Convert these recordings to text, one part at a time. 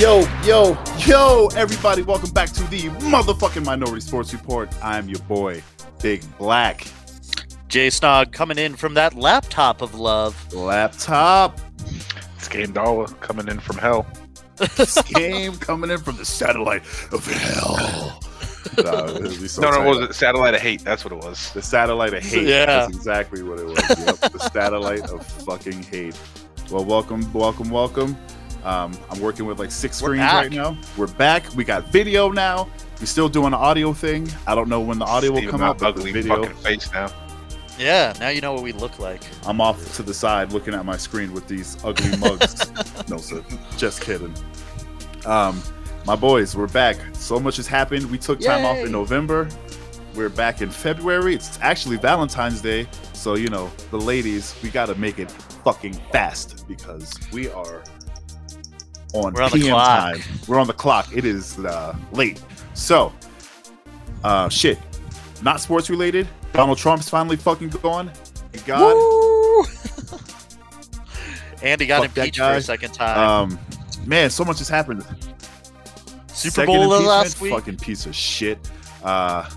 Yo, yo, yo, everybody, welcome back to the motherfucking Minority Sports Report. I'm your boy, Big Black. Jay Snog coming in from that laptop of love. Laptop. It's Game Dollar coming in from hell. game coming in from the satellite of hell. Nah, so no, no, it was it satellite of hate? That's what it was. The satellite of hate. Yeah, that's exactly what it was. yep, the satellite of fucking hate. Well, welcome, welcome, welcome. Um, I'm working with like 6 screens right now. We're back. We got video now. We're still doing the audio thing. I don't know when the audio will come out. But Ugly video. fucking face now. Yeah, now you know what we look like. I'm off to the side looking at my screen with these ugly mugs. no, sir. Just kidding. Um, my boys, we're back. So much has happened. We took time Yay. off in November. We're back in February. It's actually Valentine's Day. So, you know, the ladies, we got to make it fucking fast because we are on, We're on PM time. We're on the clock. It is uh, late. So, uh, shit. Not sports related. Donald Trump's finally fucking gone. Thank God. and he got Fuck impeached for a second time. Um, man, so much has happened. Super Bowl last week. Fucking piece of shit. Uh,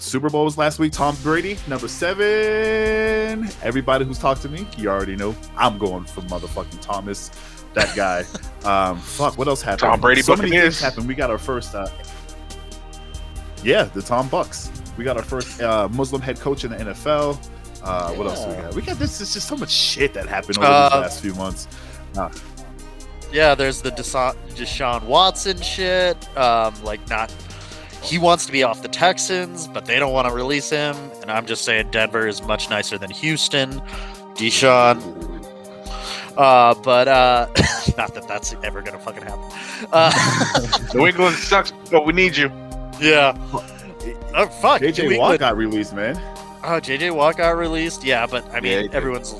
Super Bowl was last week. Tom Brady, number seven. Everybody who's talked to me, you already know. I'm going for motherfucking Thomas. That guy. um, fuck. What else happened? Tom Brady. So many things happened. We got our first. Uh, yeah, the Tom Bucs. We got our first uh, Muslim head coach in the NFL. Uh, yeah. What else do we got? We got this. There's just so much shit that happened over uh, these last few months. Uh, yeah, there's the Desha- Deshaun Watson shit. Um, like, not. He wants to be off the Texans, but they don't want to release him. And I'm just saying Denver is much nicer than Houston. Deshaun. Uh, but uh, not that that's ever gonna fucking happen. Uh, New England sucks, but we need you. Yeah. Oh fuck! JJ Watt got released, man. Oh, JJ Watt got released. Yeah, but I mean, yeah, everyone's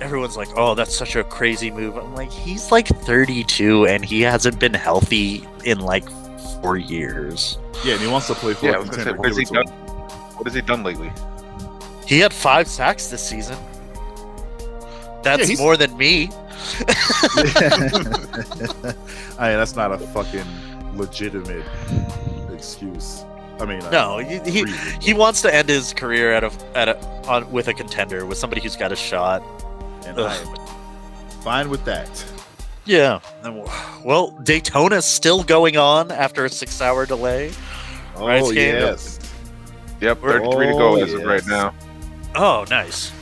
everyone's like, "Oh, that's such a crazy move." I'm like, he's like 32 and he hasn't been healthy in like four years. Yeah, and he wants to play for. Yeah, say, what, has he done? what has he done lately? He had five sacks this season. That's yeah, more than me. I mean, that's not a fucking legitimate excuse. I mean, no, he he, he wants to end his career at a at a on with a contender with somebody who's got a shot. And I'm fine with that. Yeah. Well, Daytona's still going on after a six-hour delay. Oh right, yes. Yep, 33 oh, to go as yes. of right now. Oh, nice.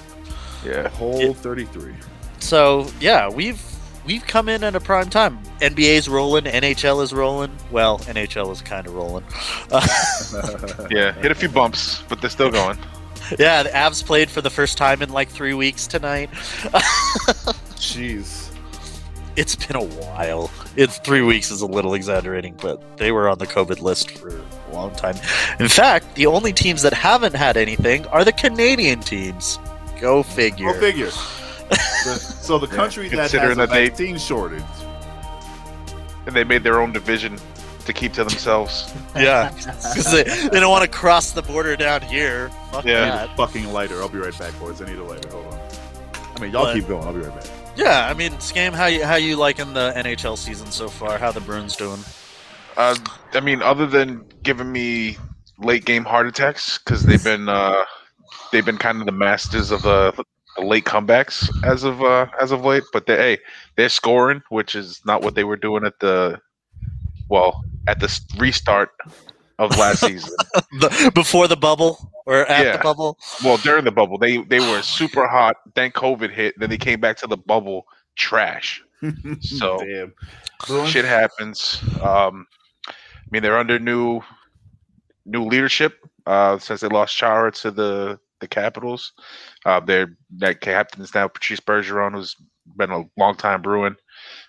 Yeah, whole yeah. 33. So yeah, we've we've come in at a prime time. NBA's rolling, NHL is rolling. Well, NHL is kind of rolling. yeah, hit a few bumps, but they're still going. yeah, the Avs played for the first time in like three weeks tonight. Jeez. It's been a while. It's three weeks is a little exaggerating, but they were on the COVID list for a long time. In fact, the only teams that haven't had anything are the Canadian teams. Go figure. Go figure. the, so the country yeah, that has a vaccine they, shortage, and they made their own division to keep to themselves. yeah, because they, they don't want to cross the border down here. Fuck yeah, that. fucking lighter. I'll be right back, boys. I need a lighter. Hold on. I mean, y'all but, keep going. I'll be right back. Yeah, I mean, Scam, how you how you liking the NHL season so far? How the Bruins doing? Uh, I mean, other than giving me late game heart attacks because they've been uh, they've been kind of the masters of uh, late comebacks as of uh, as of late. But they, hey, they're scoring, which is not what they were doing at the well at the restart of last season. the, before the bubble or at yeah. the bubble? Well, during the bubble, they they were super hot. Then COVID hit. Then they came back to the bubble trash. So Damn. shit happens. Um, I mean, they're under new new leadership uh, since they lost Chara to the the Capitals. Uh, their that captain is now Patrice Bergeron, who's been a long time Bruin.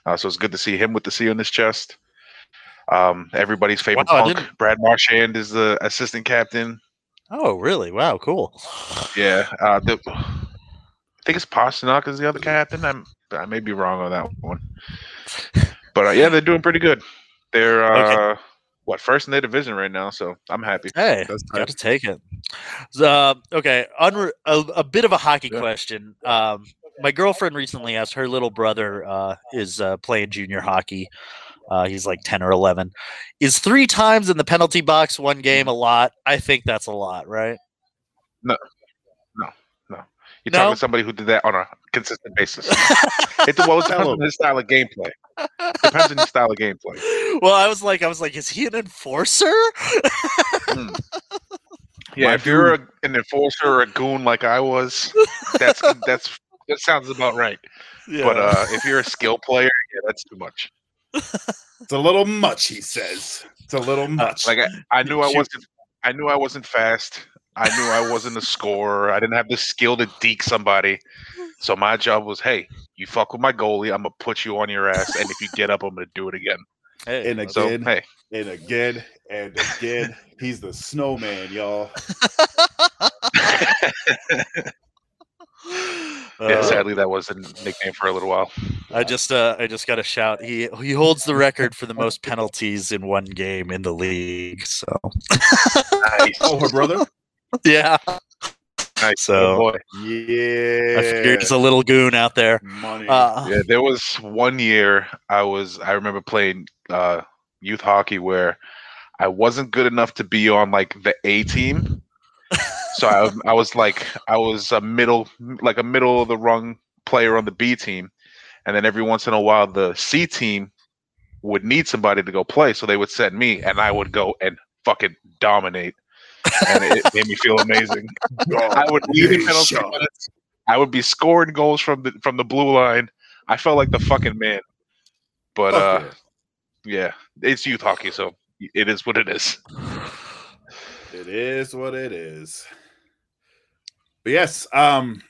Uh, so it's good to see him with the C on his chest. Um, everybody's favorite wow, punk, Brad Marchand, is the assistant captain. Oh, really? Wow, cool. Yeah, uh, the, I think it's Pastrnak is the other captain. I'm, I may be wrong on that one, but uh, yeah, they're doing pretty good. They're uh, okay. what first in their division right now, so I'm happy. Hey, got to take it. Uh, okay, Unre- a, a, bit of a hockey yeah. question. Um, my girlfriend recently asked her little brother uh, is uh, playing junior hockey Uh, he's like 10 or 11. Is three times in the penalty box one game a lot? I think that's a lot, right? No, no, no. You're no? talking to somebody who did that on a consistent basis. it well, it depends on his style of gameplay. Depends on his style of gameplay. Well, I was like, I was like, is he an enforcer? hmm. Yeah, My if you're a, an enforcer or a goon like I was, that's that's that sounds about right. Yeah. But uh, if you're a skill player, yeah, that's too much. It's a little much, he says. It's a little uh, much. Uh, like I, I knew I wasn't. I knew I wasn't fast. I knew I wasn't a scorer. I didn't have the skill to deke somebody. So my job was, hey, you fuck with my goalie, I'm gonna put you on your ass, and if you get up, I'm gonna do it again. Hey, and again, so, hey. and again, and again, he's the snowman, y'all. yeah, uh, sadly, that was a nickname for a little while. I just, uh, I just got a shout. He he holds the record for the most penalties in one game in the league. So, nice. oh, her brother. Yeah. Nice. So, boy. yeah. I figured there's a little goon out there. Money. Uh, yeah, there was one year I was. I remember playing uh, youth hockey where I wasn't good enough to be on like the A team so I, I was like I was a middle like a middle of the rung player on the B team, and then every once in a while the C team would need somebody to go play, so they would send me, and I would go and fucking dominate, and it made me feel amazing. I would lead in penalty minutes. I would be scoring goals from the from the blue line. I felt like the fucking man. But uh, yeah, it's youth hockey, so it is what it is. It is what it is. But yes, um,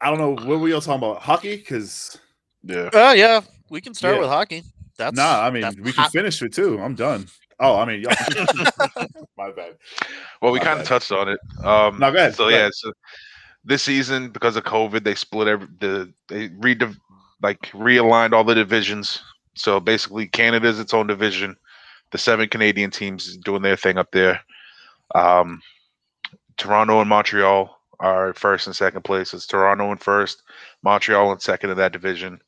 I don't know what were y'all talking about hockey because yeah, uh, yeah, we can start yeah. with hockey. That's nah. I mean, we can finish it too. I'm done. Oh, I mean, my bad. Well, we kind of touched on it. Um, no, go ahead. So go yeah, ahead. so this season because of COVID, they split every the they re like realigned all the divisions. So basically, Canada's its own division. The seven Canadian teams doing their thing up there. Um, Toronto and Montreal are first and second place. It's Toronto in first, Montreal in second in that division.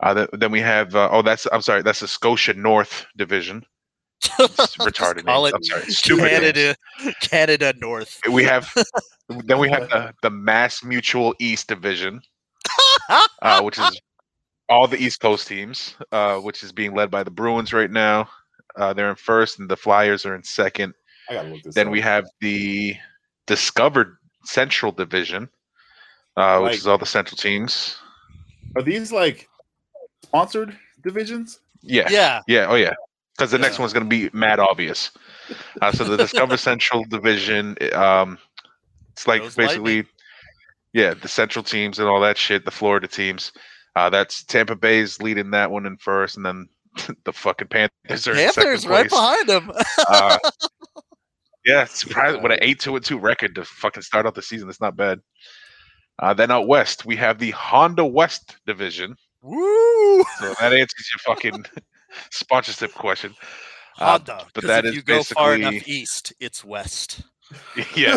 Uh, th- then we have uh, oh that's I'm sorry that's the Scotia North division. retarded names. I'm sorry, stupid Canada, names. Canada North. We have then we have the the Mass Mutual East division, uh, which is all the East Coast teams, uh, which is being led by the Bruins right now. Uh, they're in first, and the Flyers are in second. I gotta look this then up. we have the Discover Central Division, uh, which is all the Central teams. Are these like sponsored divisions? Yeah. Yeah. Yeah. Oh, yeah. Because the yeah. next one's going to be mad obvious. Uh, so the Discover Central Division, um, it's like Those basically, lightning. yeah, the Central teams and all that shit, the Florida teams. Uh, that's Tampa Bay's leading that one in first, and then the fucking Panthers are Panthers right behind them. uh, yeah, surprised what an eight two and two record to fucking start out the season. That's not bad. Uh, then out west, we have the Honda West division. Woo! So that answers your fucking sponsorship question. Uh, Honda, but that if is you go far enough east, it's west. Yeah.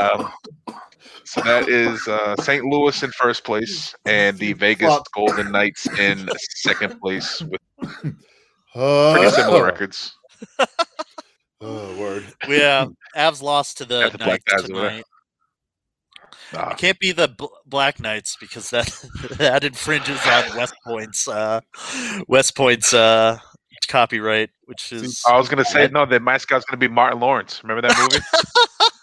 um, so that is uh, St. Louis in first place and the Vegas Golden Knights in second place with pretty similar records. Oh, word. Yeah, Avs lost to the, the Knights tonight. Ah. It can't be the B- Black Knights because that that infringes on West Point's uh, West Point's uh, copyright, which is. I was gonna say no. The mascot's gonna be Martin Lawrence. Remember that movie?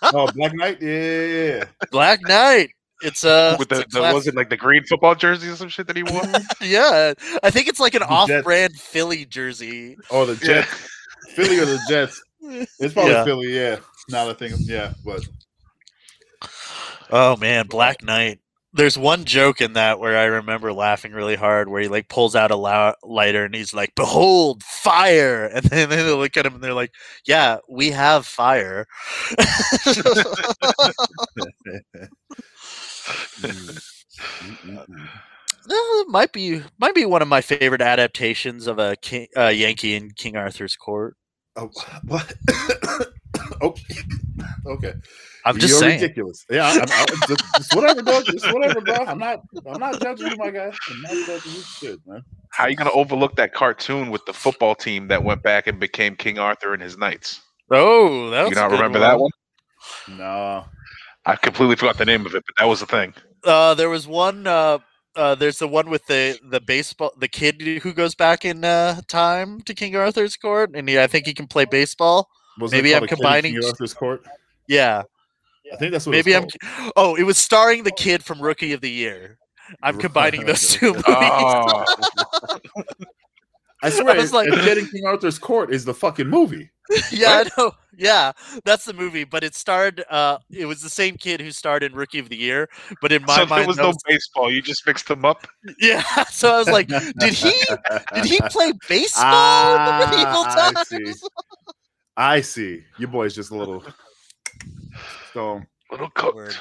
oh, Black Knight. Yeah, Black Knight. It's uh, with the, the was it like the green football jersey or some shit that he wore? yeah, I think it's like an off-brand Philly jersey. Oh, the Jets, yeah. Philly or the Jets? It's probably yeah. Philly. Yeah, now that thing, yeah, but. Oh man, Black Knight there's one joke in that where I remember laughing really hard where he like pulls out a la- lighter and he's like, "Behold, fire!" And then they look at him and they're like, "Yeah, we have fire." uh, might be might be one of my favorite adaptations of a King, uh, Yankee in King Arthur's Court. Oh, what? okay. okay. I'm just You're saying. ridiculous. Yeah, I'm, I'm, just, just, whatever, bro. Just whatever, bro. I'm not. I'm not judging you, my guy. I'm not judging you. Shit, man. How are you gonna overlook that cartoon with the football team that went back and became King Arthur and his knights? Oh, that you not remember one. that one? No, I completely forgot the name of it, but that was the thing. Uh, there was one. Uh, uh, there's the one with the the baseball, the kid who goes back in uh, time to King Arthur's court, and he, I think he can play baseball. Was Maybe I'm combining King Arthur's court. Yeah, I think that's what. Maybe I'm. Oh, it was starring the kid from Rookie of the Year. I'm combining those two movies. Oh. I swear, I was like, Kid in King Arthur's Court is the fucking movie. yeah, right? I know. Yeah, that's the movie. But it starred. Uh, it was the same kid who starred in Rookie of the Year. But in my so mind, there was no was... baseball. You just mixed them up. Yeah. So I was like, did he? Did he play baseball ah, the medieval times? I see. I see. Your boy's just a little. So little cooked.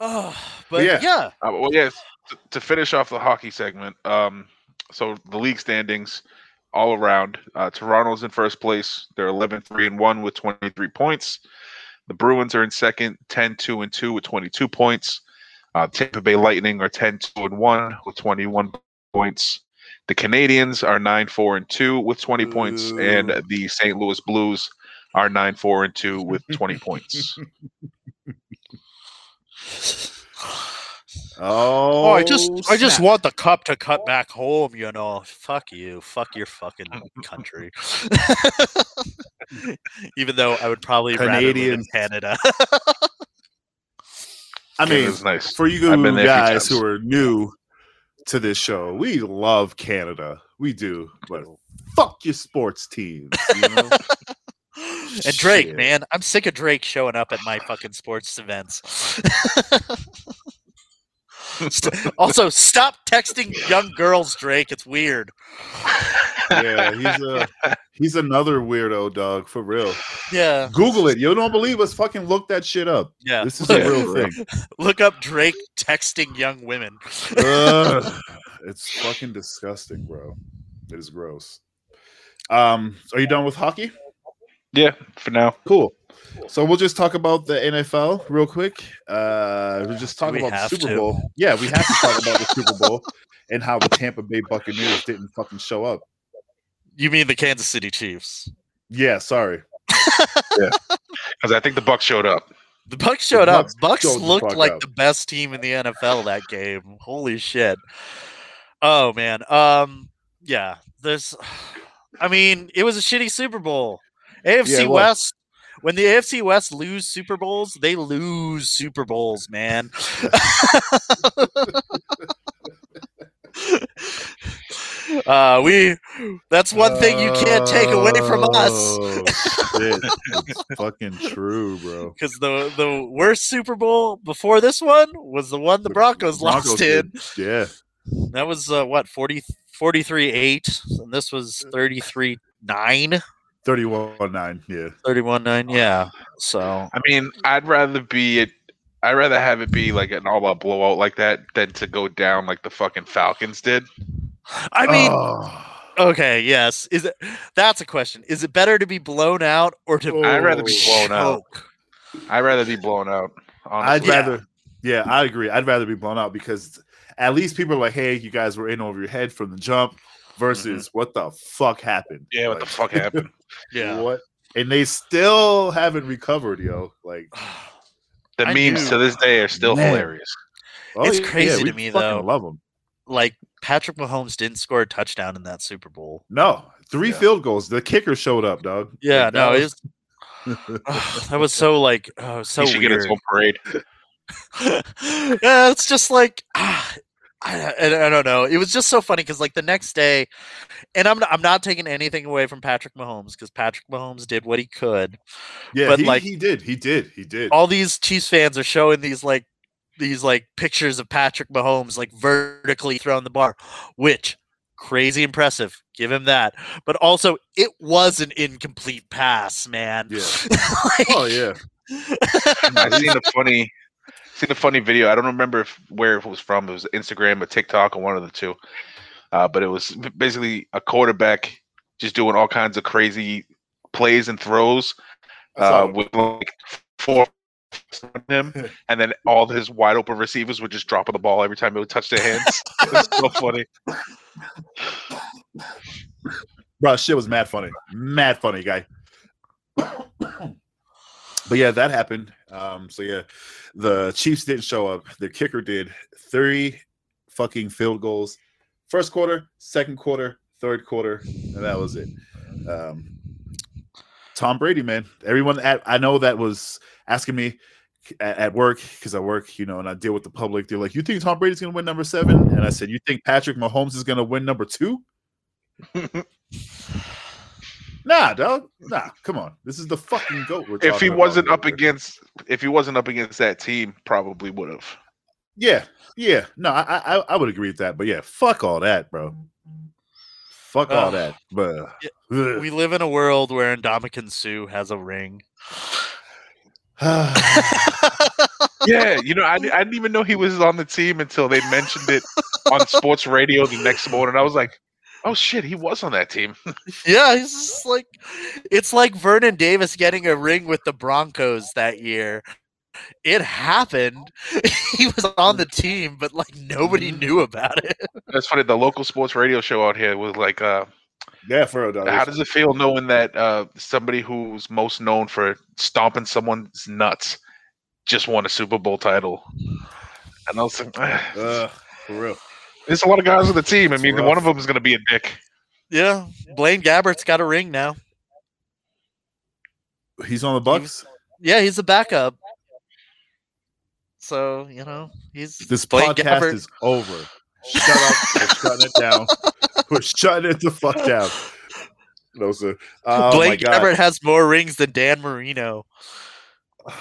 Oh, but yeah. yeah. Uh, well, yes. To, to, finish off the hockey segment, um, so the league standings all around. Uh, Toronto's in first place. They're 11 3 and 1 with 23 points. The Bruins are in second, 10 2 and 2 with 22 points. Uh, Tampa Bay Lightning are 10 2 and 1 with 21 points. The Canadiens are 9 4 and 2 with 20 Ooh. points. And the St. Louis Blues are 9 4 and 2 with 20 points. Oh, oh, I just snap. I just want the cup to cut back home, you know. Fuck you. Fuck your fucking country. Even though I would probably Canadian in Canada. I mean, nice. for you guys who are new to this show, we love Canada. We do, but fuck your sports teams. You know? and Drake, Shit. man, I'm sick of Drake showing up at my fucking sports events. also, stop texting young girls, Drake. It's weird. Yeah, he's a he's another weirdo, dog. For real. Yeah. Google it. You don't believe us? Fucking look that shit up. Yeah. This is a real thing. Look up Drake texting young women. uh, it's fucking disgusting, bro. It is gross. Um, are you done with hockey? Yeah, for now. Cool. So we'll just talk about the NFL real quick. Uh, we'll just talk about the Super to. Bowl. Yeah, we have to talk about the Super Bowl and how the Tampa Bay Buccaneers didn't fucking show up. You mean the Kansas City Chiefs? Yeah, sorry. yeah, because I think the Bucs showed up. The Bucs showed the Bucs up. Bucs looked like up. the best team in the NFL that game. Holy shit! Oh man. Um. Yeah. There's. I mean, it was a shitty Super Bowl. AFC yeah, West when the AFC West lose Super Bowls, they lose Super Bowls, man. uh, we that's one thing you can't take away from us. Oh, it's fucking true, bro. Because the the worst Super Bowl before this one was the one the Broncos, Broncos lost in. Yeah. That was uh, what 40 43 8 and this was 33 9 31 9, yeah. 31 9, yeah. So, I mean, I'd rather be it. I'd rather have it be like an all out blowout like that than to go down like the fucking Falcons did. I mean, oh. okay, yes. Is it that's a question. Is it better to be blown out or to I'd rather be oh. blown choke? out. I'd rather be blown out. Honestly. I'd rather yeah, I agree. I'd rather be blown out because at least people are like, hey, you guys were in over your head from the jump versus mm-hmm. what the fuck happened. Yeah, what like, the fuck happened? yeah. What? And they still haven't recovered, yo. Like the I memes to this day are still Man. hilarious. Oh, it's yeah, crazy yeah, to me though. Love them. Like Patrick Mahomes didn't score a touchdown in that Super Bowl. No, three yeah. field goals. The kicker showed up, dog. Yeah, like, no, was... oh, that was so like oh, so he should weird. get his own parade. yeah, it's just like ah, I, I, don't know. It was just so funny because like the next day, and I'm I'm not taking anything away from Patrick Mahomes because Patrick Mahomes did what he could. Yeah, but he, like he did, he did, he did. All these Chiefs fans are showing these like these like pictures of Patrick Mahomes like vertically throwing the bar, which crazy impressive. Give him that. But also, it was an incomplete pass, man. Yeah. like, oh yeah. I seen a funny seen a funny video. I don't remember if, where it was from. It was Instagram or TikTok or one of the two. Uh, but it was basically a quarterback just doing all kinds of crazy plays and throws uh, with like four him, and then all his wide open receivers would just drop on the ball every time it would touch their hands. it's so funny. Bro, shit was mad funny. Mad funny guy. but yeah, that happened. Um, so yeah, the Chiefs didn't show up. The kicker did three fucking field goals. First quarter, second quarter, third quarter, and that was it. Um, Tom Brady, man. Everyone at I know that was asking me at, at work because I work, you know, and I deal with the public. They're like, "You think Tom Brady's going to win number seven? And I said, "You think Patrick Mahomes is going to win number two? Nah, dog. Nah, come on. This is the fucking goat. if he wasn't up here. against, if he wasn't up against that team, probably would have. Yeah, yeah. No, I, I, I would agree with that. But yeah, fuck all that, bro. Fuck uh, all that. But yeah, we live in a world where Ndamukong Suh has a ring. yeah, you know, I, I didn't even know he was on the team until they mentioned it on sports radio the next morning. I was like, Oh shit, he was on that team. yeah, he's just like it's like Vernon Davis getting a ring with the Broncos that year. It happened. he was on the team, but like nobody mm-hmm. knew about it. That's funny. The local sports radio show out here was like, uh, yeah, for a How does it feel knowing that uh, somebody who's most known for stomping someone's nuts just won a Super Bowl title? And I was like, uh, for real. There's a lot of guys on the team. I mean, one of them is going to be a dick. Yeah, Blaine Gabbert's got a ring now. He's on the Bucs. yeah, he's a backup. So you know, he's this Blaine podcast Gabbert. is over. Shut up! We're shutting it down. We're shutting it the fuck down. No sir. Oh, Blaine Gabbert has more rings than Dan Marino.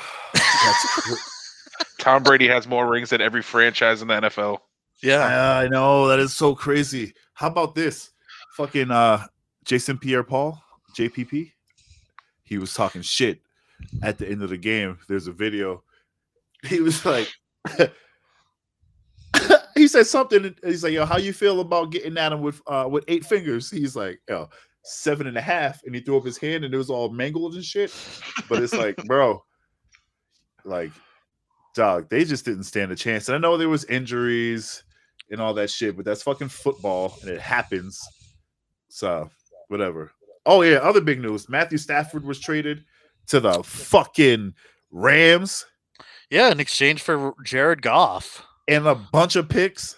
Tom Brady has more rings than every franchise in the NFL. Yeah, I know that is so crazy. How about this? Fucking uh, Jason Pierre-Paul, JPP. He was talking shit at the end of the game. There's a video. He was like, he said something. He's like, "Yo, how you feel about getting at him with uh with eight fingers?" He's like, "Yo, seven and a half," and he threw up his hand, and it was all mangled and shit. But it's like, bro, like, dog, they just didn't stand a chance. And I know there was injuries and all that shit, but that's fucking football and it happens. So, whatever. Oh, yeah, other big news Matthew Stafford was traded to the fucking Rams. Yeah, in exchange for Jared Goff and a bunch of picks.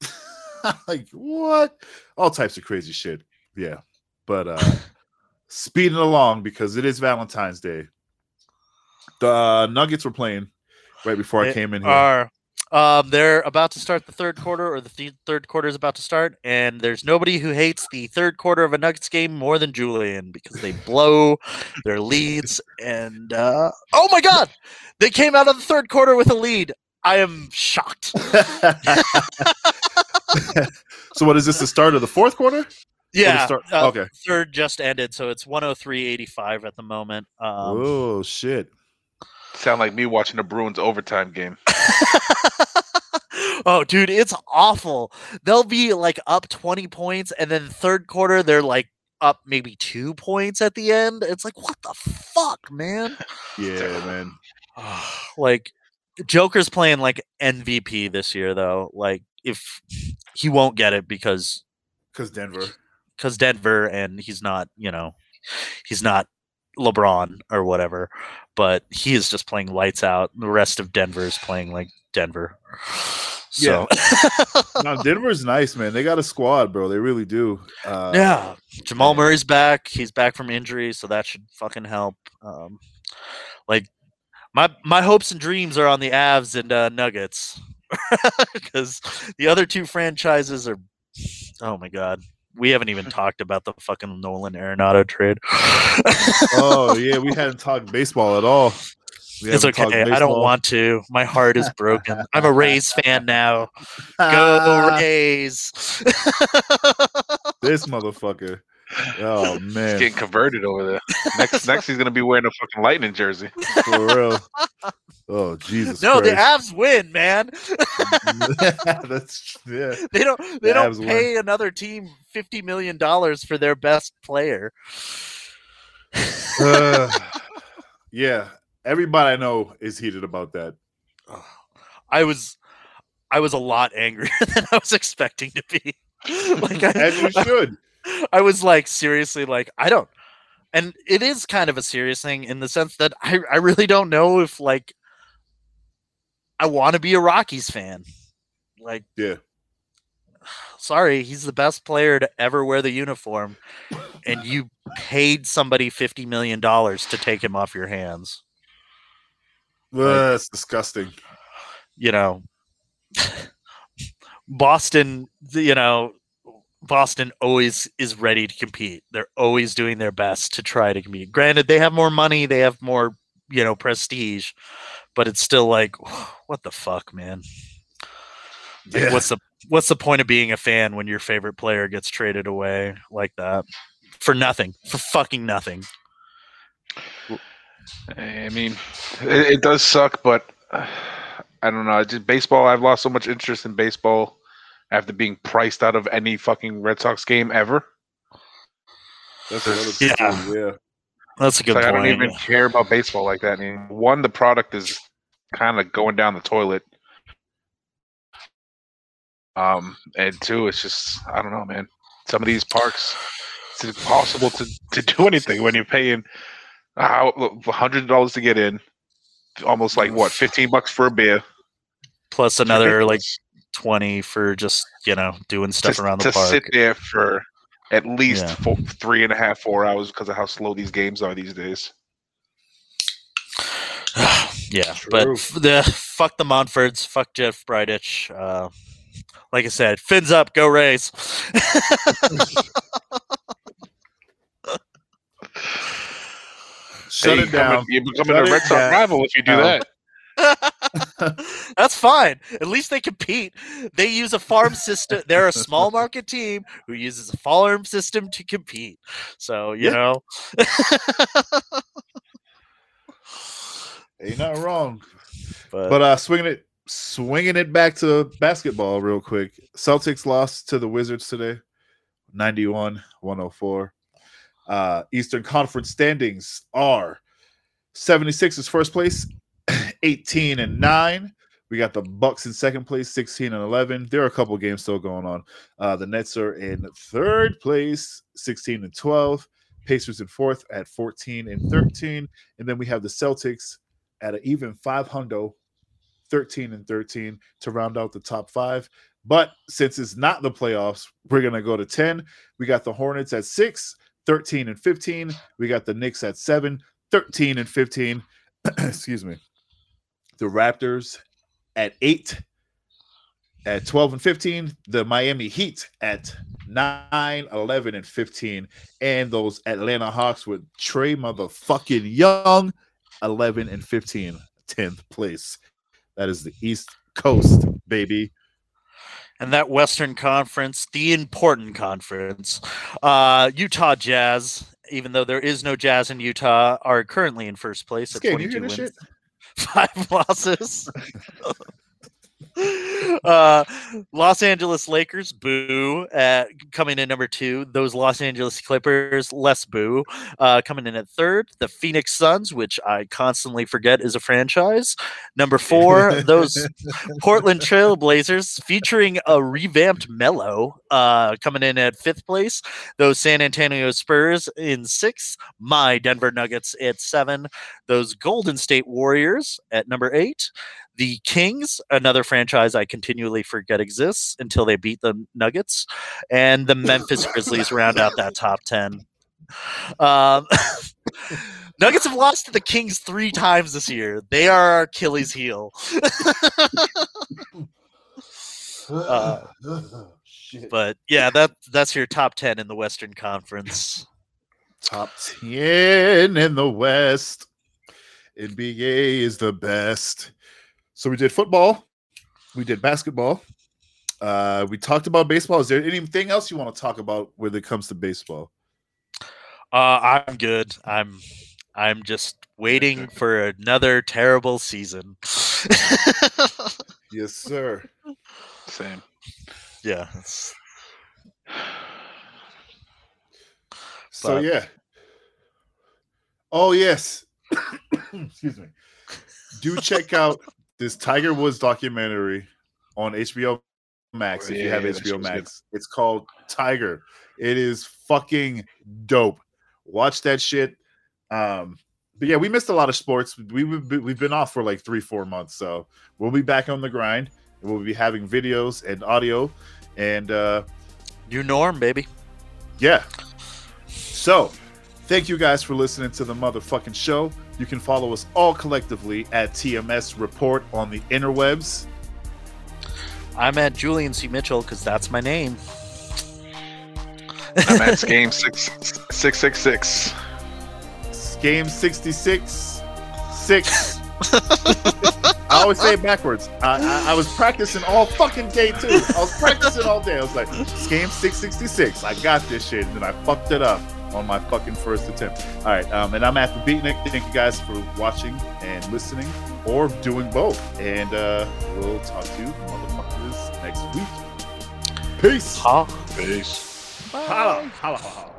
like, what? All types of crazy shit. Yeah. But uh speeding along because it is Valentine's Day. The uh, Nuggets were playing right before they I came in here. Are um, they're about to start the third quarter, or the th- third quarter is about to start, and there's nobody who hates the third quarter of a Nuggets game more than Julian because they blow their leads. And uh, oh my god, they came out of the third quarter with a lead. I am shocked. so, what is this? The start of the fourth quarter? Yeah. Uh, okay. Third just ended, so it's 103.85 at the moment. Um, oh shit! Sound like me watching the Bruins overtime game. oh, dude, it's awful. They'll be like up 20 points, and then third quarter, they're like up maybe two points at the end. It's like, what the fuck, man? Yeah, man. like, Joker's playing like MVP this year, though. Like, if he won't get it because because Denver, because Denver, and he's not, you know, he's not LeBron or whatever, but he is just playing lights out. The rest of Denver is playing like Denver. So. Yeah. now Denver's nice, man. They got a squad, bro. They really do. Uh, yeah. Jamal Murray's back. He's back from injury, so that should fucking help. Um, like my my hopes and dreams are on the Avs and uh, Nuggets because the other two franchises are. Oh my god, we haven't even talked about the fucking Nolan Arenado trade. oh yeah, we hadn't talked baseball at all. It's okay. I don't want to. My heart is broken. I'm a Rays fan now. Go Rays! this motherfucker. Oh man, he's getting converted over there. Next, next he's gonna be wearing a fucking Lightning jersey. For real. Oh Jesus! No, Christ. the Avs win, man. That's yeah. They don't. They the don't pay win. another team fifty million dollars for their best player. uh, yeah, Everybody I know is heated about that. I was, I was a lot angrier than I was expecting to be. like, I, as you should. I, I was like, seriously, like, I don't, and it is kind of a serious thing in the sense that I, I really don't know if like I want to be a Rockies fan. Like, yeah. Sorry, he's the best player to ever wear the uniform, and you paid somebody fifty million dollars to take him off your hands. like, that's disgusting. You know, Boston. You know, Boston always is ready to compete. They're always doing their best to try to compete. Granted, they have more money, they have more, you know, prestige, but it's still like, what the fuck, man? Yeah. what's the what's the point of being a fan when your favorite player gets traded away like that for nothing, for fucking nothing? I mean, it, it does suck, but uh, I don't know. Just baseball. I've lost so much interest in baseball after being priced out of any fucking Red Sox game ever. That's another yeah. yeah. That's a good like point. I don't even care about baseball like that. I mean, one, the product is kind of going down the toilet. Um, and two, it's just I don't know, man. Some of these parks, it's impossible to to do anything when you're paying uh, hundred dollars to get in, almost like what fifteen bucks for a beer, plus another like 20 for just you know doing stuff to, around the to park. sit there for at least yeah. four, three and a half, four hours because of how slow these games are these days. yeah, True. but the fuck the Monforts, fuck Jeff Bridich. Uh, like I said, fins up, go Rays. Shut hey, it down. You're becoming Shut a Red Sox rival if you do that. That's fine. At least they compete. They use a farm system. They're a small market team who uses a farm system to compete. So, you yeah. know. Ain't not wrong. But, but uh swinging it swinging it back to basketball real quick. Celtics lost to the Wizards today. 91 104. Uh Eastern Conference standings are 76 is first place, 18 and 9. We got the Bucks in second place, 16 and 11. There are a couple games still going on. Uh, the Nets are in third place, 16 and 12. Pacers in fourth at 14 and 13. And then we have the Celtics at an even 500, 13 and 13 to round out the top five. But since it's not the playoffs, we're going to go to 10. We got the Hornets at six, 13 and 15. We got the Knicks at seven, 13 and 15. Excuse me the Raptors at eight. At 12 and 15, the Miami Heat at 9, 11, and 15. And those Atlanta Hawks with Trae motherfucking Young, 11 and 15, 10th place. That is the East Coast, baby. And that Western Conference, the important conference, uh, Utah Jazz, even though there is no Jazz in Utah, are currently in first place at 22 wins five losses. uh, Los Angeles Lakers, boo, at, coming in number two. Those Los Angeles Clippers, less boo, uh, coming in at third. The Phoenix Suns, which I constantly forget is a franchise. Number four, those Portland Trailblazers, featuring a revamped Melo, uh, coming in at fifth place. Those San Antonio Spurs in sixth. My Denver Nuggets at seven. Those Golden State Warriors at number eight. The Kings, another franchise I continually forget exists until they beat the Nuggets, and the Memphis Grizzlies round out that top 10. Um, Nuggets have lost to the Kings three times this year. They are our Achilles heel. uh, but yeah, that that's your top ten in the Western Conference. Top ten in the West. NBA is the best. So we did football, we did basketball, uh, we talked about baseball. Is there anything else you want to talk about when it comes to baseball? Uh, I'm good. I'm I'm just waiting for another terrible season. yes, sir. Same. Yeah. So but, yeah. Oh yes. excuse me. Do check out this Tiger Woods documentary on HBO Max if yeah, you have HBO Max. Good. It's called Tiger. It is fucking dope. Watch that shit. Um, but yeah, we missed a lot of sports. We we've been off for like three, four months, so we'll be back on the grind. We'll be having videos and audio, and uh, new norm, baby. Yeah. So, thank you guys for listening to the motherfucking show. You can follow us all collectively at TMS Report on the interwebs. I'm at Julian C. Mitchell because that's my name. I'm at Game six six six six game 66 6 I always say it backwards. I, I, I, was practicing all fucking day too. I was practicing all day. I was like, game 666. I got this shit. And then I fucked it up on my fucking first attempt. All right. Um, and I'm at the Beatnik. Thank you guys for watching and listening or doing both. And uh, we'll talk to you motherfuckers next week. Peace. Ha. Peace. Holla. Holla. Holla.